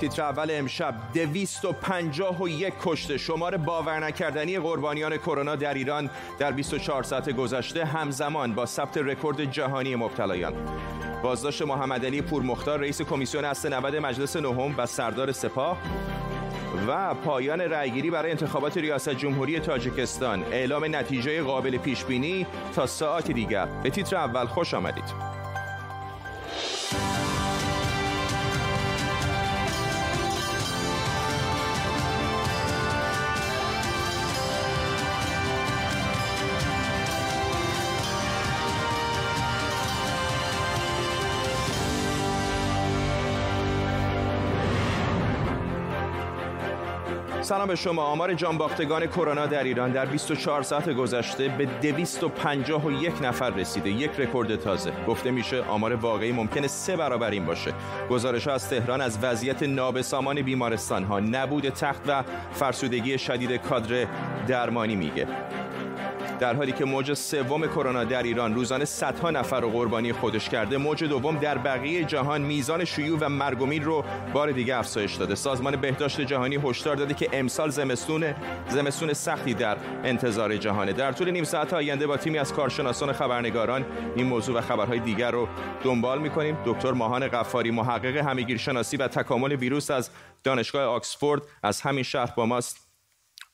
تیتر اول امشب یک کشته شمار باور نکردنی قربانیان کرونا در ایران در 24 ساعت گذشته همزمان با ثبت رکورد جهانی مبتلایان. بازداشت محمد علی پورمختار رئیس کمیسیون است 90 مجلس نهم و سردار سپاه و پایان رأیگیری برای انتخابات ریاست جمهوری تاجیکستان. اعلام نتیجه قابل پیش بینی تا ساعت دیگر. به تیتر اول خوش آمدید. سلام به شما. آمار جانباختگان کرونا در ایران در 24 ساعت گذشته به 251 نفر رسیده. یک رکورد تازه. گفته میشه آمار واقعی ممکنه سه برابر این باشه. گزارش از تهران از وضعیت نابسامان بیمارستان ها نبود تخت و فرسودگی شدید کادر درمانی میگه. در حالی که موج سوم کرونا در ایران روزانه صدها نفر رو قربانی خودش کرده موج دوم در بقیه جهان میزان شیوع و مرگ رو بار دیگه افزایش داده. سازمان بهداشت جهانی هشدار داده که امسال زمستون زمستون سختی در انتظار جهانه. در طول نیم ساعت آینده با تیمی از کارشناسان خبرنگاران این موضوع و خبرهای دیگر رو دنبال می‌کنیم. دکتر ماهان قفاری محقق همگیرشناسی و تکامل ویروس از دانشگاه آکسفورد از همین شهر با ماست.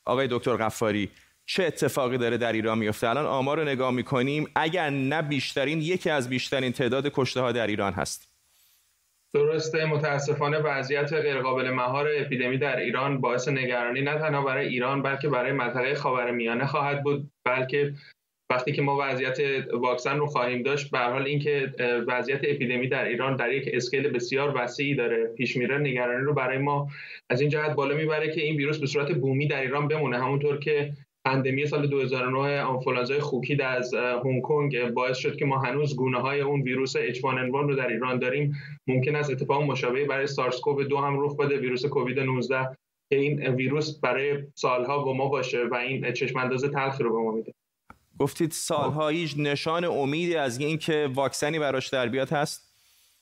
آقای دکتر قفاری چه اتفاقی داره در ایران میفته؟ الان آمار رو نگاه می‌کنیم. اگر نه بیشترین یکی از بیشترین تعداد کشته ها در ایران هست. درسته. متاسفانه وضعیت غیرقابل مهار اپیدمی در ایران باعث نگرانی نه تنها برای ایران بلکه برای منطقه خاورمیانه خواهد بود. بلکه وقتی که ما وضعیت واکسن رو خواهیم داشت به حال اینکه وضعیت اپیدمی در ایران در یک اسکیل بسیار وسیعی داره پیش میره نگرانی رو برای ما از این جهت بالا می‌بره که این ویروس به صورت بومی در ایران بمونه. همونطور که پندمی سال 2009 آنفولانزای خوکی در از هنگ کنگ باعث شد که ما هنوز گونه های اون ویروس H1N1 رو در ایران داریم. ممکن است اتفاق مشابهی برای سارس کوو دو هم رخ بده ویروس کووید 19 که این ویروس برای سالها با ما باشه و این چشم انداز تلخی رو به ما میده. گفتید سالها هیچ نشان امیدی از اینکه واکسنی براش در بیاد هست؟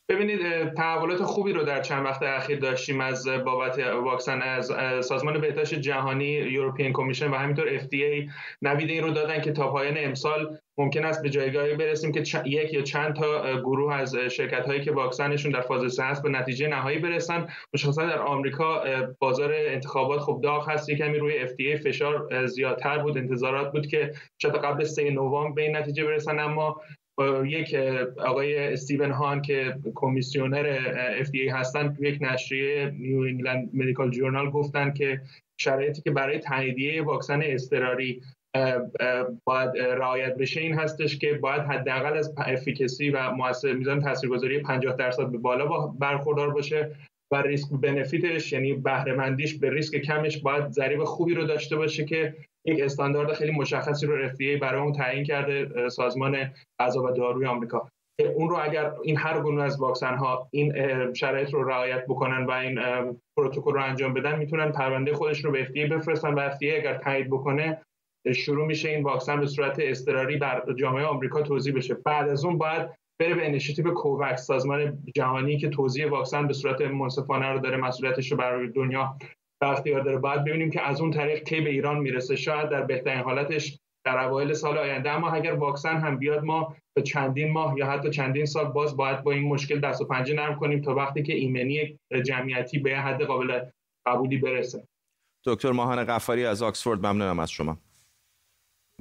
ببینید تحولات خوبی رو در چند وقت اخیر داشتیم از بابت واکسن از سازمان بهداشت جهانی یوروپین کمیشن و همینطور FDA نوید این رو دادن که تا پایان امسال ممکن است به جایگاهی برسیم که یک یا چند تا گروه از شرکت هایی که واکسنشون در فاز 3 هست به نتیجه نهایی برسن. مشخصا در آمریکا بازار انتخابات خب داغ هست. کمی روی FDA فشار زیادتر بود. انتظارات بود که شاید قبل 3 نوامبر به این نتیجه برسن. اما یک آقای استیون هان که کمیسیونر FDA هستن یک نشریه نیو انگلند مدیکال جورنال گفتن که شرایطی که برای تاییدیه واکسن اضطراری باید رعایت بشه این هستش که باید حداقل از افیکسی و موثر میزان تاثیرگذاری 50 درصد به بالا برخوردار باشه و ریسک بنفیتش یعنی بهره به ریسک کمش باید ضریب خوبی رو داشته باشه که یک استاندارد خیلی مشخصی رو FDA برای اون تعیین کرده سازمان غذا و داروی آمریکا. اون رو اگر این هر گونه از واکسن ها این شرایط رو رعایت بکنن و این پروتکل رو انجام بدن می‌تونن پرونده خودش رو به FDA بفرستن و FDA اگر تایید بکنه شروع میشه این واکسن به صورت اضطراری بر جامعه آمریکا توضیح بشه. بعد از اون باید بره به initiative COVAX سازمان جهانی که توزیع واکسن به صورت منصفانه رو داره مسئولیتش رو برای دنیا اختیار داره باید ببینیم که از اون طریق کی به ایران می‌رسه. شاید در بهترین حالتش در اوایل سال آینده اما اگر واکسن هم بیاد ما به چندین ماه یا حتی چندین سال باز باید با این مشکل دست و پنجه نرم کنیم تا وقتی که ایمنی جمعیتی به حد قابل قبولی برسه. دکتر ماهان قفاری از آکسفورد ممنونم از شما.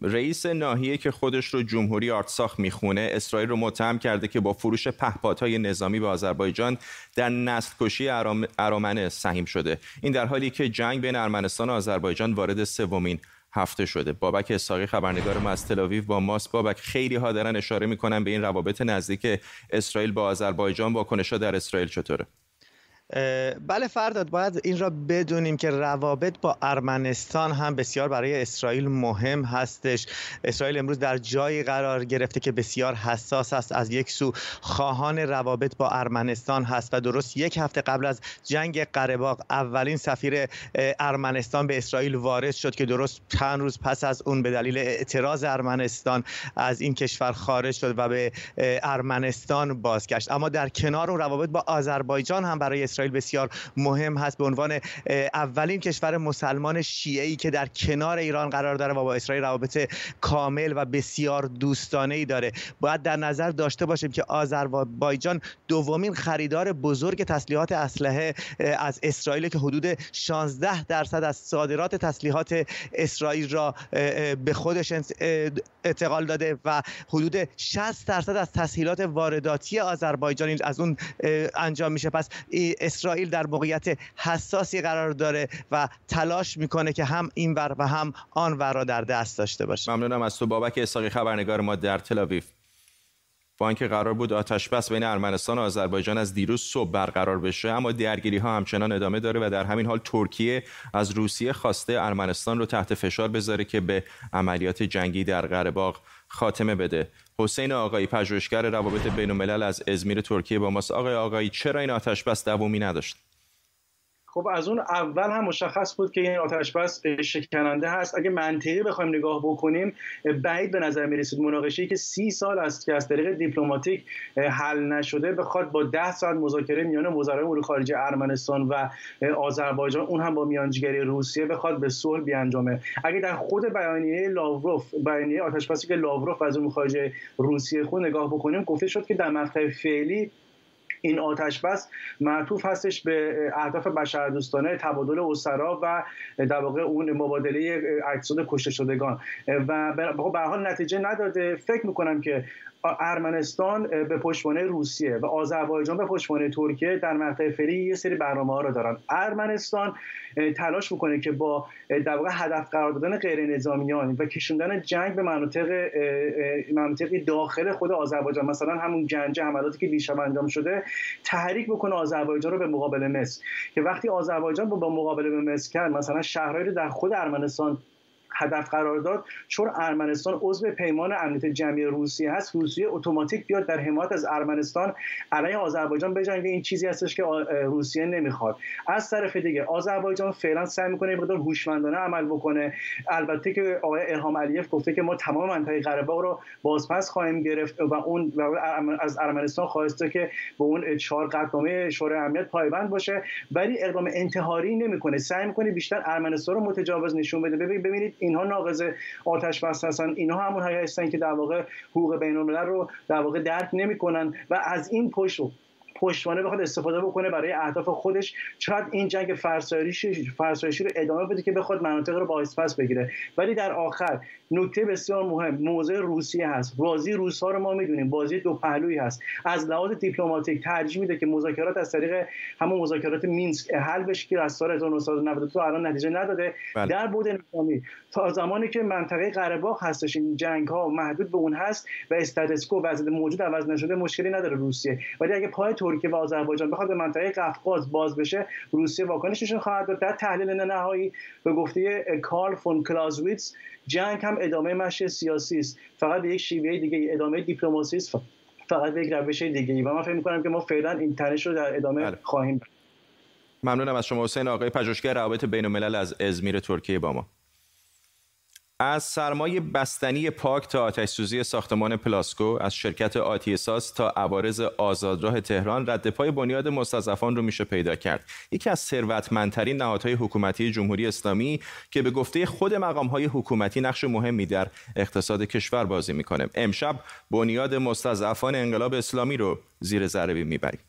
رئیس ناحیه که خودش رو جمهوری آرتساخ می‌خونه اسرائیل رو متهم کرده که با فروش پهپادهای نظامی به آذربایجان در نسل کشی ارامنه سهیم شده. این در حالی که جنگ بین ارمنستان و آذربایجان وارد سومین هفته شده. بابک اساقی خبرنگار ما از تلاویو با ماست. بابک خیلی ها دارن اشاره می‌کنن به این روابط نزدیک اسرائیل با آذربایجان. واکنشها در اسرائیل چطوره؟ بله فرداد باید این را بدونیم که روابط با ارمنستان هم بسیار برای اسرائیل مهم هستش. اسرائیل امروز در جایی قرار گرفته که بسیار حساس است. از یک سو خواهان روابط با ارمنستان هست و درست یک هفته قبل از جنگ قره اولین سفیر ارمنستان به اسرائیل وارد شد که درست چند روز پس از اون به دلیل اعتراض ارمنستان از این کشور خارج شد و به ارمنستان بازگشت. اما در کنار اون روابط با آذربایجان هم برای اسرائیل اسرائیل بسیار مهم هست به عنوان اولین کشور مسلمان شیعی که در کنار ایران قرار داره و با اسرائیل روابط کامل و بسیار دوستانه ای داره. باید در نظر داشته باشیم که آذربایجان دومین خریدار بزرگ تسلیحات اسلحه از اسرائیل که حدود 16 درصد از صادرات تسلیحات اسرائیل را به خودش اعتقال داده و حدود 60 درصد از تسهیلات وارداتی آذربایجان از اون انجام میشه. پس اسرائیل در موقعیت حساسی قرار داره و تلاش می‌کنه که هم این ور و هم آن ور را در دست داشته باشه. ممنونم از تو بابک اساقی خبرنگار ما در تل با اینکه قرار بود آتش بس بین ارمنستان و آذربایجان از دیروز صبح برقرار بشه اما درگیری ها همچنان ادامه داره و در همین حال ترکیه از روسیه خواسته ارمنستان رو تحت فشار بذاره که به عملیات جنگی در قره خاتمه بده. حسین آقایی پژوهشگر روابط بین الملل از ازمیر ترکیه با ماست. آقای آقایی چرا این آتش بس دوامی نداشت؟ خب از اون اول هم مشخص بود که این آتش بس شکننده هست. اگه منطقی بخوایم نگاه بکنیم بعید به نظر می رسید مناقشه که سی سال است که از طریق دیپلماتیک حل نشده بخواد با ده ساعت مذاکره میان وزرای امور خارجه ارمنستان و آذربایجان اون هم با میانجیگری روسیه بخواد به صلح بیانجامه. اگه در خود بیانیه لاوروف بیانیه آتش بسی که لاوروف از امور خارجه روسیه خود نگاه بکنیم گفته شد که در مقطع فعلی این آتش بس معطوف هستش به اهداف بشردوستانه تبادل اسرا و در واقع اون مبادله اجساد کشته شدگان. و به حال نتیجه نداده. فکر می‌کنم که ارمنستان به پشتوانه روسیه و آذربایجان به پشتوانه ترکیه در مقطع فعلی یه سری برنامه ها رو دارن. ارمنستان تلاش می‌کنه که با در واقع هدف قرار دادن غیر نظامیان و کشوندن جنگ به مناطق مناطقی داخل خود آذربایجان مثلا همون گنجه حملاتی که دیشب انجام شده تحریک بکنه آذربایجان رو به مقابل مصر. که وقتی آذربایجان با مقابله به مصر کرد مثلا شهرهایی رو در خود ارمنستان هدف قرار داد. چون ارمنستان عضو پیمان امنیت جمعی روسیه هست روسیه اتوماتیک بیاد در حمایت از ارمنستان علیه آذربایجان بجنگه. این چیزی هستش که روسیه نمی‌خواد. از طرف دیگه آذربایجان فعلا سعی می‌کنه مقدار هوشمندانه عمل بکنه. البته که آقای الهام علیف گفته که ما تمام منطقه قره رو بازپس خواهیم گرفت و اون از ارمنستان خواسته که به اون چهار قطعنامه شورای امنیت پایبند باشه. ولی اقدام انتحاری نمی‌کنه. سعی می‌کنه بیشتر ارمنستان رو متجاوز نشون بده. ببینید اینها ناقض آتش بس هستن. اینها همون هایی هستن که در واقع حقوق بین رو در واقع درک نمی‌کنن و از این پشت پشتوانه بخواد استفاده بکنه برای اهداف خودش شاید این جنگ فرسایشی فرسایشی رو ادامه بده که بخواد مناطق رو باعث پس بگیره. ولی در آخر نکته بسیار مهم موضع روسیه هست. بازی روس ها رو ما می‌دونیم بازی دو پهلویی هست. از لحاظ دیپلماتیک ترجیح میده که مذاکرات از طریق همون مذاکرات مینسک حل بشه که از سال 1992 الان نتیجه نداده. بله. در بود نظامی تا زمانی که منطقه قره هستش این جنگ ها محدود به اون هست و استاتسکو وضعیت موجود عوض نشده مشکلی نداره روسیه. ولی اگه پای ترکیه و آذربایجان بخواد به منطقه قفقاز باز بشه روسیه واکنشش خواهد داد. در تحلیل نهایی به گفته کارل فون کلازویتس جنگ هم ادامه مشی سیاسی است. فقط به یک شیوه دیگه ادامه دیپلماسی است فقط به یک روش دیگه ای. و من فکر می‌کنم که ما فعلا این تنش رو در ادامه بله. خواهیم ممنونم از شما حسین آقایی پژوهشگر روابط بین الملل از ازمیر ترکیه با ما. از سرمای بستنی پاک تا آتش سوزی ساختمان پلاسکو از شرکت آتیساس تا عوارض آزادراه تهران رد پای بنیاد مستضعفان رو میشه پیدا کرد. یکی از ثروتمندترین نهادهای حکومتی جمهوری اسلامی که به گفته خود مقامهای حکومتی نقش مهمی در اقتصاد کشور بازی می‌کنه. امشب بنیاد مستضعفان انقلاب اسلامی رو زیر ذره می‌بریم.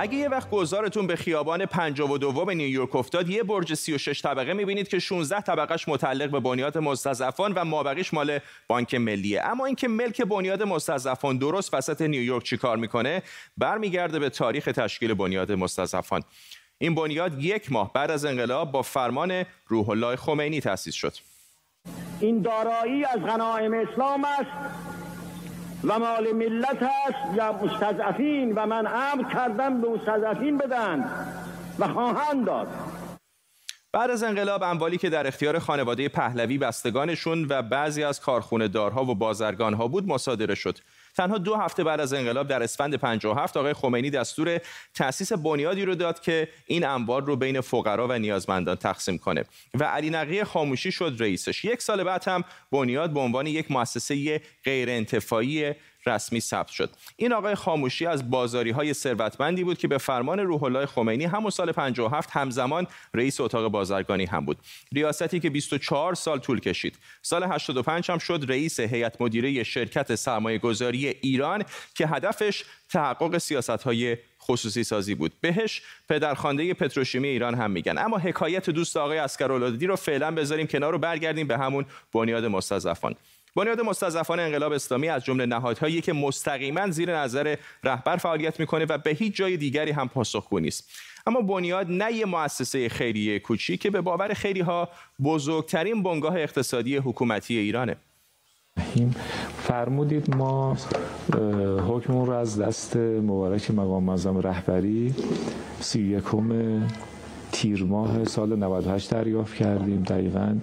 اگه یه وقت گذارتون به خیابان 52 نیویورک افتاد یه برج 36 طبقه می‌بینید که 16 طبقهش متعلق به بنیاد مستضعفان و مابقیش مال بانک ملیه. اما اینکه ملک بنیاد مستضعفان درست وسط نیویورک چیکار می‌کنه؟ برمیگرده به تاریخ تشکیل بنیاد مستضعفان. این بنیاد یک ماه بعد از انقلاب با فرمان روح الله خمینی تأسیس شد. این دارایی از غنایم اسلام است و مال ملت است یا مستضعفین و من امر کردم به مستضعفین بدن و خواهند داد. بعد از انقلاب اموالی که در اختیار خانواده پهلوی بستگانشون و بعضی از کارخونه دارها و بازرگانها بود مصادره شد. تنها دو هفته بعد از انقلاب در اسفند 57 آقای خمینی دستور تأسیس بنیادی رو داد که این اموال رو بین فقرا و نیازمندان تقسیم کنه. و علی نقی خاموشی شد رئیسش. یک سال بعد هم بنیاد به عنوان یک مؤسسه غیر انتفاعی رسمی ثبت شد. این آقای خاموشی از بازاری های ثروتمندی بود که به فرمان روح الله خمینی همون سال 57 همزمان رئیس اتاق بازرگانی هم بود. ریاستی که 24 سال طول کشید. سال 85 هم شد رئیس هیئت مدیره شرکت سرمایه گذاری ایران که هدفش تحقق سیاست های خصوصی سازی بود. بهش پدرخوانده پتروشیمی ایران هم میگن. اما حکایت دوست آقای اسکرالودی رو فعلا بذاریم کنار رو برگردیم به همون بنیاد مستضعفان. بنیاد مستضعفان انقلاب اسلامی از جمله نهادهایی که مستقیما زیر نظر رهبر فعالیت می‌کنه و به هیچ جای دیگری هم پاسخگو نیست. اما بنیاد نه یه مؤسسه خیریه کوچیک که به باور خیلی ها بزرگترین بنگاه اقتصادی حکومتی ایرانه. فرمودید ما حکمون رو از دست مبارک مقام معظم رهبری سی یکم تیر ماه سال 98 دریافت کردیم دقیقاً.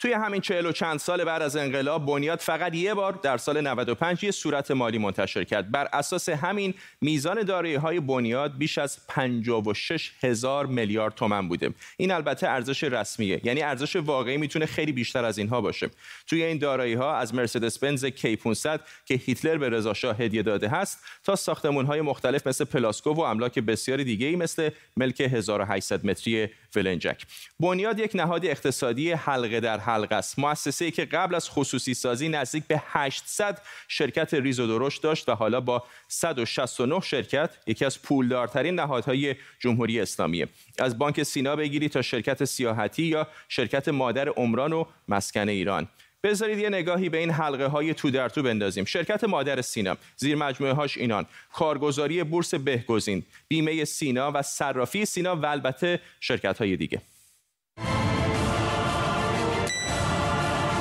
توی همین چهل و چند سال بعد از انقلاب بنیاد فقط یه بار در سال 95 یه صورت مالی منتشر کرد. بر اساس همین میزان دارایی های بنیاد بیش از 56 هزار میلیارد تومن بوده. این البته ارزش رسمیه یعنی ارزش واقعی می‌تونه خیلی بیشتر از اینها باشه. توی این دارایی ها از مرسدس بنز کی 500 که هیتلر به رضا شاه هدیه داده هست تا ساختمون های مختلف مثل پلاسکو و املاک بسیاری دیگه ای مثل ملک 1800 متری ولنجک بنیاد یک نهاد اقتصادی حلقه در حلقه است. مؤسسه‌ای که قبل از خصوصی سازی نزدیک به 800 شرکت ریز و درشت داشت و حالا با 169 شرکت یکی از پولدارترین نهادهای جمهوری اسلامی از بانک سینا بگیری تا شرکت سیاحتی یا شرکت مادر عمران و مسکن ایران. بذارید یه نگاهی به این حلقه های تو در تو بندازیم. شرکت مادر سینا زیر مجموعه هاش اینان. کارگزاری بورس بهگزین بیمه سینا و صرافی سینا و البته شرکت های دیگه.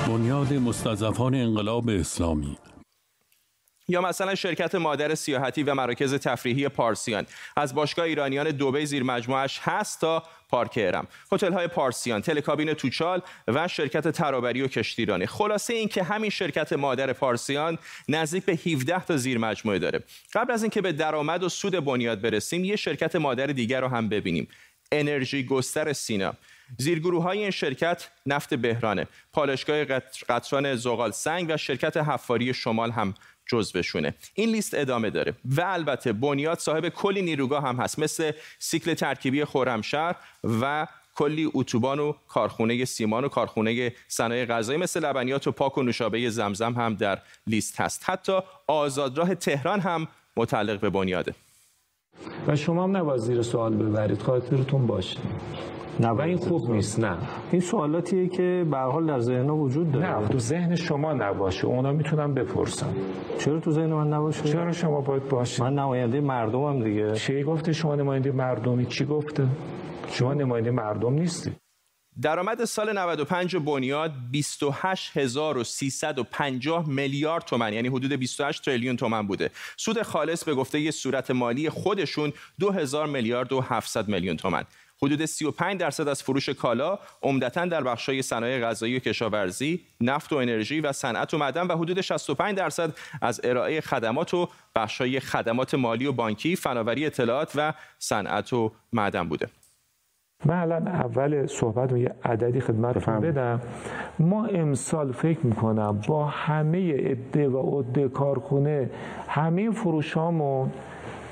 بنیاد مستضعفان انقلاب اسلامی. یا مثلا شرکت مادر سیاحتی و مراکز تفریحی پارسیان. از باشگاه ایرانیان دوبه زیر مجموعش هست تا پارک ارم هتل های پارسیان تلکابین توچال و شرکت ترابری و کشتیرانی. خلاصه این که همین شرکت مادر پارسیان نزدیک به 17 تا زیر مجموعه داره. قبل از اینکه به درآمد و سود بنیاد برسیم یه شرکت مادر دیگر رو هم ببینیم. انرژی گستر سینا. زیرگروه های این شرکت نفت بهرانه پالشگاه قطران زغال سنگ و شرکت حفاری شمال هم جزوشونه. این لیست ادامه داره و البته بنیاد صاحب کلی نیروگاه هم هست مثل سیکل ترکیبی خرمشهر و کلی اتوبان و کارخونه سیمان و کارخونه صنایع غذایی مثل لبنیات و پاک و نوشابه زمزم هم در لیست هست. حتی آزادراه تهران هم متعلق به بنیاده. و شما هم نباید زیر سوال ببرید. خاطرتون باشه. و این خوب نیست نه. این سوالاتیه که به حال در ذهن وجود داره. نه تو ذهن شما نباشه. اونا می‌تونن بپرسن. چرا تو ذهن من نباشه؟ چرا شما باید باشه من نماینده مردمم دیگه. چی گفته شما نماینده مردمی؟ چی گفته؟ شما نماینده مردم نیستی. درآمد سال 95 بنیاد 28350 میلیارد تومن یعنی حدود 28 تریلیون تومن بوده. سود خالص به گفته یه صورت مالی خودشون 2000 میلیارد و 700 میلیون تومن. حدود 35 درصد از فروش کالا عمدتا در بخش‌های صنایع غذایی و کشاورزی، نفت و انرژی و صنعت و معدن و حدود 65 درصد از ارائه خدمات و بخش‌های خدمات مالی و بانکی، فناوری اطلاعات و صنعت و معدن بوده. من الان اول صحبت یه عددی خدمتتون بدم ما امسال فکر می‌کنم با همه عده و عده کارخونه همه فروشامون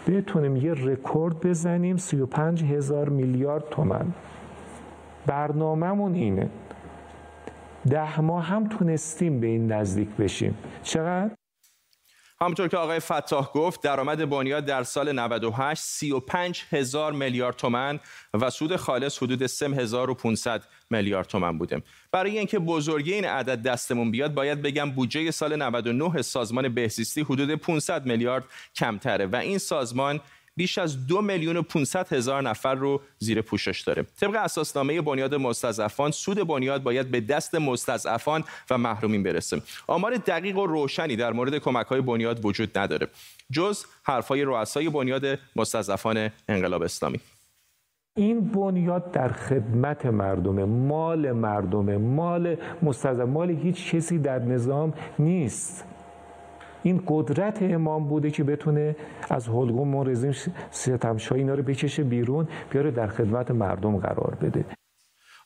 بتونیم یه رکورد بزنیم 35 هزار میلیارد تومن. برنامهمون اینه. ده ماه هم تونستیم به این نزدیک بشیم. چقدر؟ همونطور که آقای فتاح گفت درآمد بنیاد در سال 98 35 هزار میلیارد تومن و سود خالص حدود 3500 میلیارد تومن بوده برای اینکه بزرگی این عدد دستمون بیاد باید بگم بودجه سال 99 سازمان بهزیستی حدود 500 میلیارد کمتره و این سازمان بیش از دو میلیون و 500 هزار نفر رو زیر پوشش داره. طبق اساسنامه بنیاد مستضعفان سود بنیاد باید به دست مستضعفان و محرومین برسه. آمار دقیق و روشنی در مورد کمک های بنیاد وجود نداره. جز حرفهای رؤسای بنیاد مستضعفان انقلاب اسلامی. این بنیاد در خدمت مردمه. مال مردمه. مال مستضعف مال هیچ کسی در نظام نیست. این قدرت امام بوده که بتونه از حلقوم و رژیم ستمشایی اینا رو بکشه بیرون بیاره در خدمت مردم قرار بده.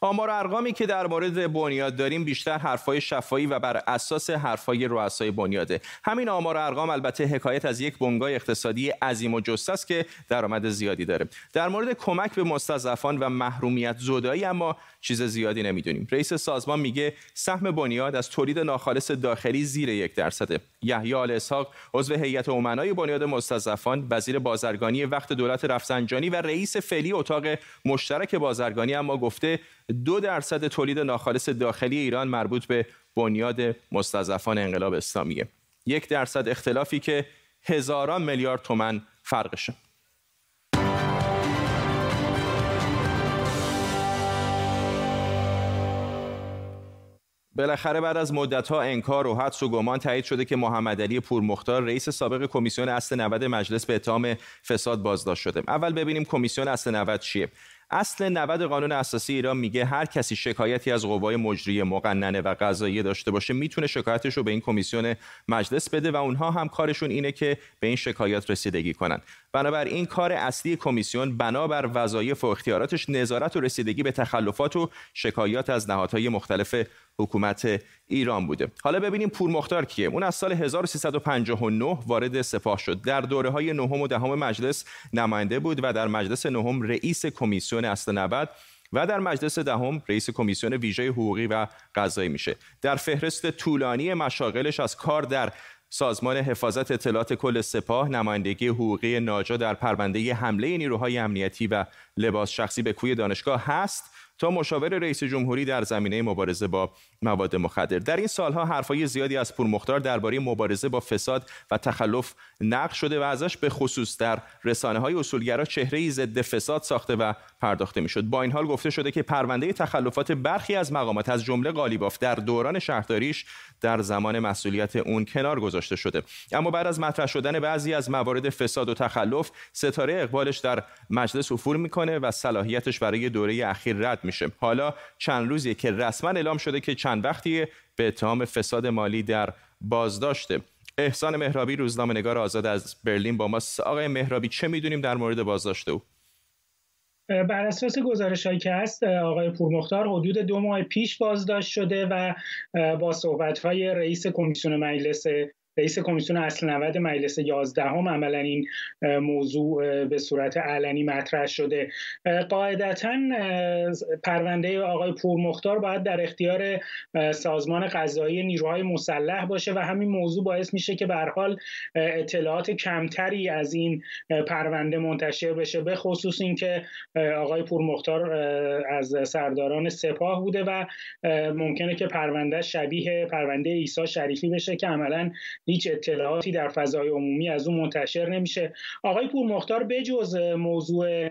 آمار ارقامی که در مورد بنیاد داریم بیشتر حرفای شفایی و بر اساس حرفای رؤسای بنیاده. همین آمار ارقام البته حکایت از یک بنگاه اقتصادی عظیم و جثه است که درآمد زیادی داره. در مورد کمک به مستضعفان و محرومیت زدایی اما چیز زیادی نمی‌دونیم. رئیس سازمان میگه سهم بنیاد از تولید ناخالص داخلی زیر یک درصده. یحیی آل اسحاق عضو هیئت امنای بنیاد مستضعفان وزیر بازرگانی وقت دولت رفسنجانی و رئیس فعلی اتاق مشترک بازرگانی اما گفته دو درصد تولید ناخالص داخلی ایران مربوط به بنیاد مستضعفان انقلاب اسلامیه. یک درصد اختلافی که هزاران میلیارد تومن فرقشه. بالاخره بعد از مدتها انکار و حدس و گمان تایید شده که محمد علی پورمختار رئیس سابق کمیسیون اصل 90 مجلس به اتهام فساد بازداشت شده. اول ببینیم کمیسیون اصل 90 چیه. اصل 90 قانون اساسی ایران میگه هر کسی شکایتی از قوای مجری مقننه و قضایی داشته باشه می‌تونه شکایتش رو به این کمیسیون مجلس بده و اونها هم کارشون اینه که به این شکایات رسیدگی کنن. بنابراین کار اصلی کمیسیون بنابر وظایف و اختیاراتش نظارت و رسیدگی به تخلفات و شکایات از نهادهای مختلف حکومت ایران بوده. حالا ببینیم پور مختار کیه. اون از سال 1359 وارد سپاه شد. در دوره های نهم و دهم مجلس نماینده بود و در مجلس نهم رئیس کمیسیون اصل 90 و در مجلس دهم رئیس کمیسیون ویژه حقوقی و قضایی میشه. در فهرست طولانی مشاغلش از کار در سازمان حفاظت اطلاعات کل سپاه نمایندگی حقوقی ناجا در پرونده حمله نیروهای امنیتی و لباس شخصی به کوی دانشگاه هست تا مشاور رئیس جمهوری در زمینه مبارزه با مواد مخدر. در این سالها حرفای زیادی از پور مختار درباره مبارزه با فساد و تخلف نقل شده و ازش به خصوص در رسانه های اصولگرا چهره ضد فساد ساخته و پرداخته می‌شد. با این حال گفته شده که پرونده تخلفات برخی از مقامات از جمله قالیباف در دوران شهرداریش در زمان مسئولیت اون کنار گذاشته شده. اما بعد از مطرح شدن بعضی از موارد فساد و تخلف ستاره اقبالش در مجلس افول می‌کنه و صلاحیتش برای دوره اخیر رد میشه. حالا چند روزیه که رسما اعلام شده که چند وقتی به اتهام فساد مالی در بازداشته. احسان مهرابی روزنامه نگار آزاد از برلین با ما. آقای مهرابی چه می‌دونیم در مورد بازداشت او؟ بر اساس گزارش هایی که هست آقای پورمختار حدود دو ماه پیش بازداشت شده و با صحبت های رئیس کمیسیون مجلس رئیس کمیسیون اصل 90 مجلس 11 هم عملا این موضوع به صورت علنی مطرح شده. قاعدتا پرونده آقای پورمختار باید در اختیار سازمان قضایی نیروهای مسلح باشه و همین موضوع باعث میشه که به حال اطلاعات کمتری از این پرونده منتشر بشه. به خصوص اینکه آقای پورمختار از سرداران سپاه بوده و ممکنه که پرونده شبیه پرونده ایسا شریفی بشه که عملا هیچ اطلاعاتی در فضای عمومی از اون منتشر نمیشه. آقای پورمختار بجز موضوع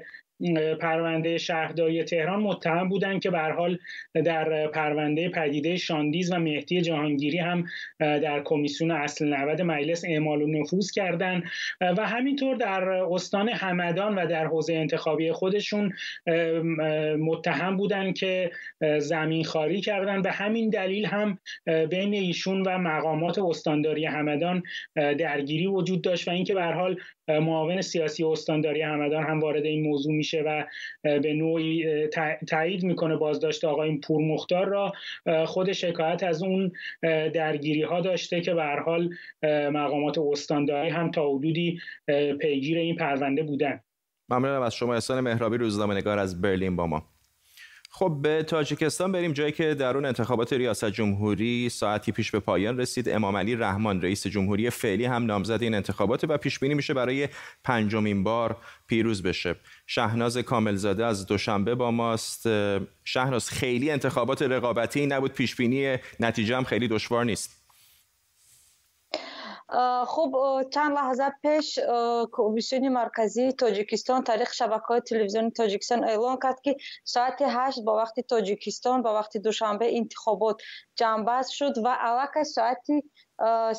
پرونده شهرداری تهران متهم بودن که به حال در پرونده پدیده شاندیز و مهدی جهانگیری هم در کمیسیون اصل 90 مجلس اعمال و نفوذ کردن. و همینطور در استان همدان و در حوزه انتخابی خودشون متهم بودن که زمین خاری کردن. به همین دلیل هم بین ایشون و مقامات استانداری همدان درگیری وجود داشت و اینکه به حال معاون سیاسی استانداری همدان هم وارد این موضوع میشه و به نوعی تایید می‌کنه بازداشت آقای پور مختار را خود شکایت از اون درگیری ها داشته که به حال مقامات استانداری هم تا حدودی پیگیر این پرونده بودن. ممنونم از شما احسان مهرابی روزنامه نگار از برلین با ما. خب به تاجیکستان بریم جایی که در اون انتخابات ریاست جمهوری ساعتی پیش به پایان رسید. امام علی رحمان رئیس جمهوری فعلی هم نامزد این انتخابات و پیش بینی میشه برای پنجمین بار پیروز بشه. شهناز کاملزاده از دوشنبه با ماست. شهناز خیلی انتخابات رقابتی نبود پیش بینی نتیجه هم خیلی دشوار نیست. Э, хуб э, чанд лаҳза пеш э, комиссиони марказии тоҷикистон тариқи шабакаҳои телевизиони тоҷикистон эълон кард ки соати ҳашт ба вақти тоҷикистон ба вақти душанбе интихобот ҷамъбаъз шуд ва аллакай соати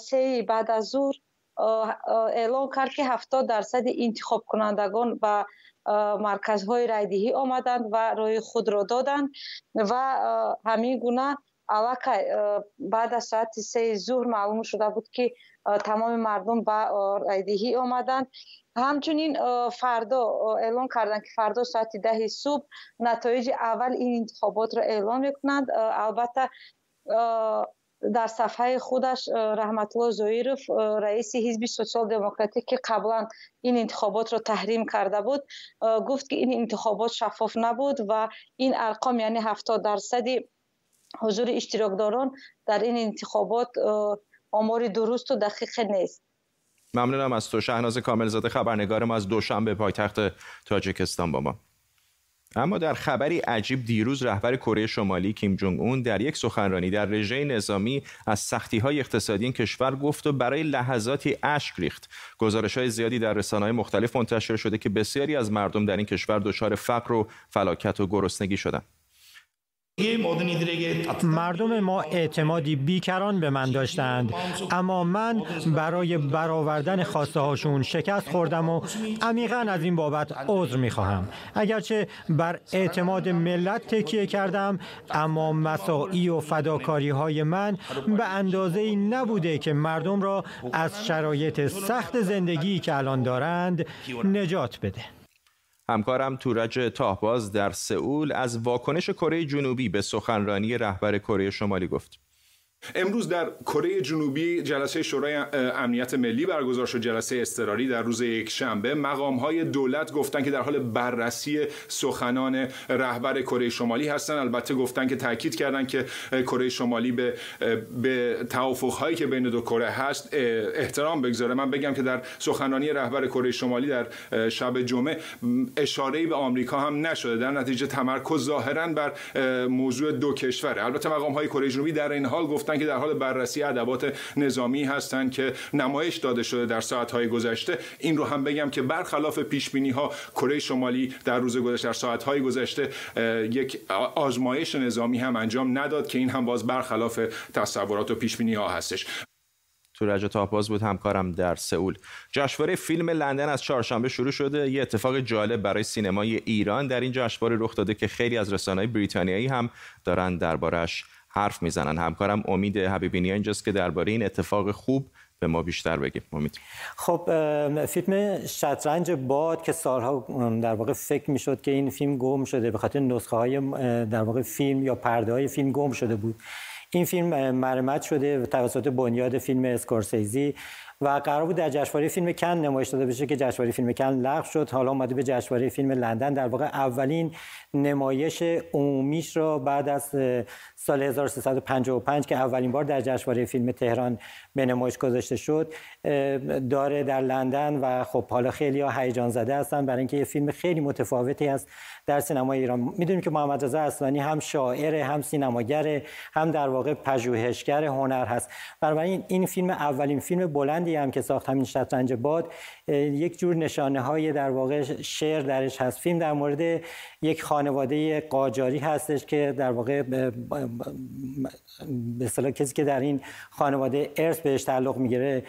сеи баъд аз зур эълон кард ки ҳафтод дарсади интихобкунандагон ба марказҳои райдиҳӣ омаданд ва рӯи худро доданд ва ҳамин гуна аллакай баъд аз соати сеи зуҳр маълум шуда буд ки тамоми мардум ба райдиҳӣ омаданд ҳамчунин фардо эълон карданд ки фардо соати даҳи субҳ натоиҷи аввал ин интихоботро эълон мекунанд албатта дар сафҳаи худаш раҳматулло зоиров раиси ҳизби социал демократик ки қаблан ин интихоботро таҳрим карда буд гуфт ки ин интихобот шаффоф набуд ва ин арқом яъне ҳафтод дарсади حضور اشتراکداران در این انتخابات آمار درست و دقیق نیست. ممنونم از تو. شهناز کاملزاده خبرنگار ما از دوشنبه پایتخت تاجیکستان با ما. اما در خبری عجیب دیروز رهبر کره شمالی کیم جونگ اون در یک سخنرانی در رژه نظامی از سختی های اقتصادی این کشور گفت و برای لحظاتی اشک ریخت. گزارش های زیادی در رسانه های مختلف منتشر شده که بسیاری از مردم در این کشور دچار فقر و فلاکت و گرسنگی شدند. مردم ما اعتمادی بیکران به من داشتند. اما من برای برآوردن خواسته هاشون شکست خوردم و عمیقا از این بابت عذر می خواهم اگرچه بر اعتماد ملت تکیه کردم اما مساعی و فداکاری های من به اندازه نبوده که مردم را از شرایط سخت زندگی که الان دارند نجات بده. همکارم تورج تاهباز در سئول از واکنش کره جنوبی به سخنرانی رهبر کره شمالی گفت. امروز در کره جنوبی جلسه شورای امنیت ملی برگزار شد. جلسه اضطراری در روز یک شنبه مقام های دولت گفتن که در حال بررسی سخنان رهبر کره شمالی هستن. البته گفتن که تاکید کردن که کره شمالی به به توافق هایی که بین دو کره هست احترام بگذاره. من بگم که در سخنرانی رهبر کره شمالی در شب جمعه اشاره به آمریکا هم نشده. در نتیجه تمرکز ظاهرا بر موضوع دو کشوره البته مقام های کره جنوبی در این حال گفتن که در حال بررسی ادوات نظامی هستند که نمایش داده شده در ساعت‌های گذشته. این رو هم بگم که برخلاف پیش ها کره شمالی در روز گذشته در ساعت‌های گذشته یک آزمایش نظامی هم انجام نداد که این هم باز برخلاف تصورات و پیش ها هستش تورج تاپاز بود همکارم در سئول. جشنواره فیلم لندن از چهارشنبه شروع شده. یه اتفاق جالب برای سینمای ایران در این جشنواره رخ داده که خیلی از رسانه‌های بریتانیایی هم دارن دربارش حرف می‌زنن. همکارم امید حبیبینی اینجاست که درباره این اتفاق خوب به ما بیشتر بگیم امید. خب فیلم شطرنج باد که سالها در واقع فکر می‌شد که این فیلم گم شده به خاطر نسخه های در واقع فیلم یا پرده های فیلم گم شده بود. این فیلم مرمت شده توسط بنیاد فیلم اسکورسیزی. و قرار بود در جشنواره فیلم کن نمایش داده بشه که جشنواره فیلم کن لغو شد. حالا اومده به جشنواره فیلم لندن. در واقع اولین نمایش عمومیش را بعد از سال 1355 که اولین بار در جشنواره فیلم تهران به نمایش گذاشته شد داره در لندن و خب حالا خیلی ها هیجان زده هستن. برای اینکه یه فیلم خیلی متفاوتی است در سینمای ایران. می‌دونیم که محمد رضا اصلانی هم شاعر هم سینماگر هم در واقع پژوهشگر هنر هست. بنابراین این فیلم اولین فیلم بلندی هم که ساخت همین شطرنج باد یک جور نشانه های در واقع شعر درش هست. فیلم در مورد یک خانواده قاجاری هستش که در واقع به اصطلاح کسی که در این خانواده ارث بهش تعلق می‌گیره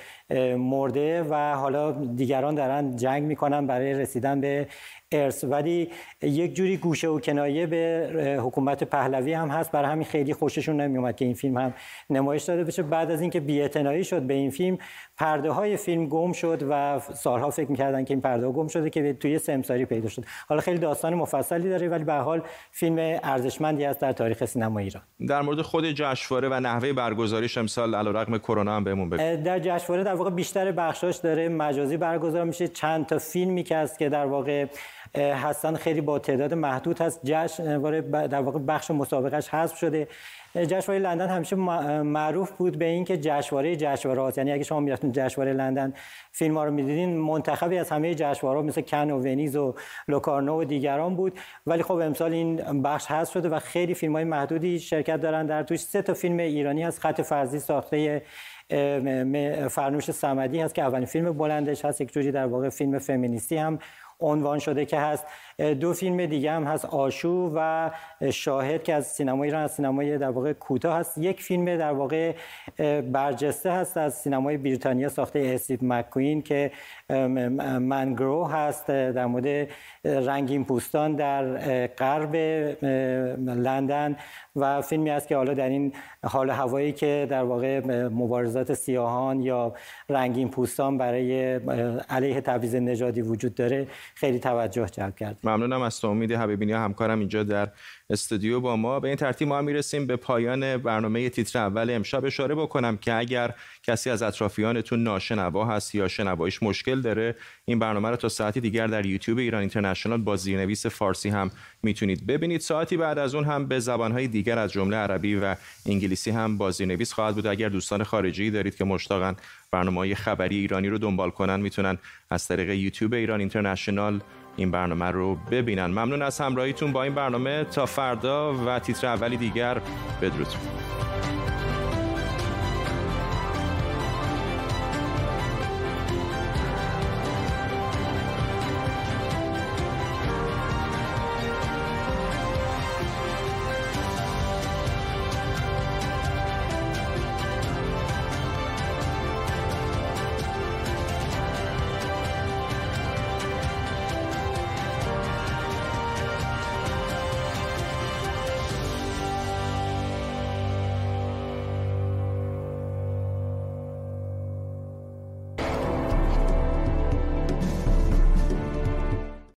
مرده و حالا دیگران دارن جنگ می‌کنن برای رسیدن به ارث. ولی یک جوری گوشه و کنایه به حکومت پهلوی هم هست. برای همین خیلی خوششون نمیومد که این فیلم هم نمایش داده بشه. بعد از اینکه بی‌اعتنایی شد به این فیلم پرده های فیلم گم شد و سالها فکر می‌کردن که این پرده ها گم شده که توی سمساری پیدا شد. حالا خیلی داستان مفصلی داره ولی به حال فیلم ارزشمندی است در تاریخ سینما ایران. در مورد خود جشنواره و نحوه برگزاریش امسال علیرغم کرونا هم بهمون بگو. در جشنواره در واقع بیشتر بخشاش داره مجازی برگزار میشه. چند تا فیلمی که است که در واقع هستن خیلی با تعداد محدود هست. جشنواره در واقع بخش مسابقهش حذف شده. جشنواره لندن همیشه معروف بود به اینکه جشنواره جشنواره یعنی اگه شما می‌رفتین جشنواره لندن فیلم ها رو می‌دیدین منتخبی از همه جشنواره مثل کن و ونیز و لوکارنو و دیگران بود. ولی خب امسال این بخش حذف شده و خیلی فیلم های محدودی شرکت دارن. در توش سه تا فیلم ایرانی هست. خط فرضی ساخته فرنوش صمدی هست که اولین فیلم بلندش هست یک جوری در واقع فیلم فمینیستی هم عنوان شده که هست. دو فیلم دیگه هم هست آشو و شاهد که از سینمای ایران از سینمای در واقع کوتاه هست. یک فیلم در واقع برجسته هست از سینمای بریتانیا ساخته استیو مکوین که منگرو هست. در مورد رنگین پوستان در غرب لندن و فیلمی است که حالا در این حال هوایی که در واقع مبارزات سیاهان یا رنگین پوستان برای علیه تبعیض نژادی وجود داره خیلی توجه جلب کرد ممنونم. از تو امید حبیبینی همکارم اینجا در استودیو با ما. به این ترتیب ما می‌رسیم به پایان برنامه تیتر اول. امشب اشاره بکنم که اگر کسی از اطرافیانتون ناشنوا هست یا شنواییش مشکل داره این برنامه رو تا ساعتی دیگر در یوتیوب ایران اینترنشنال با زیرنویس فارسی هم می‌تونید ببینید. ساعتی بعد از اون هم به زبانهای دیگر از جمله عربی و انگلیسی هم با زیرنویس خواهد بود. اگر دوستان خارجی دارید که مشتاقن برنامه خبری ایرانی رو دنبال کنن می‌تونن از طریق یوتیوب ایران اینترنشنال این برنامه رو ببینن. ممنون از همراهیتون با این برنامه. تا فردا و تیتر اولی دیگر بدرود.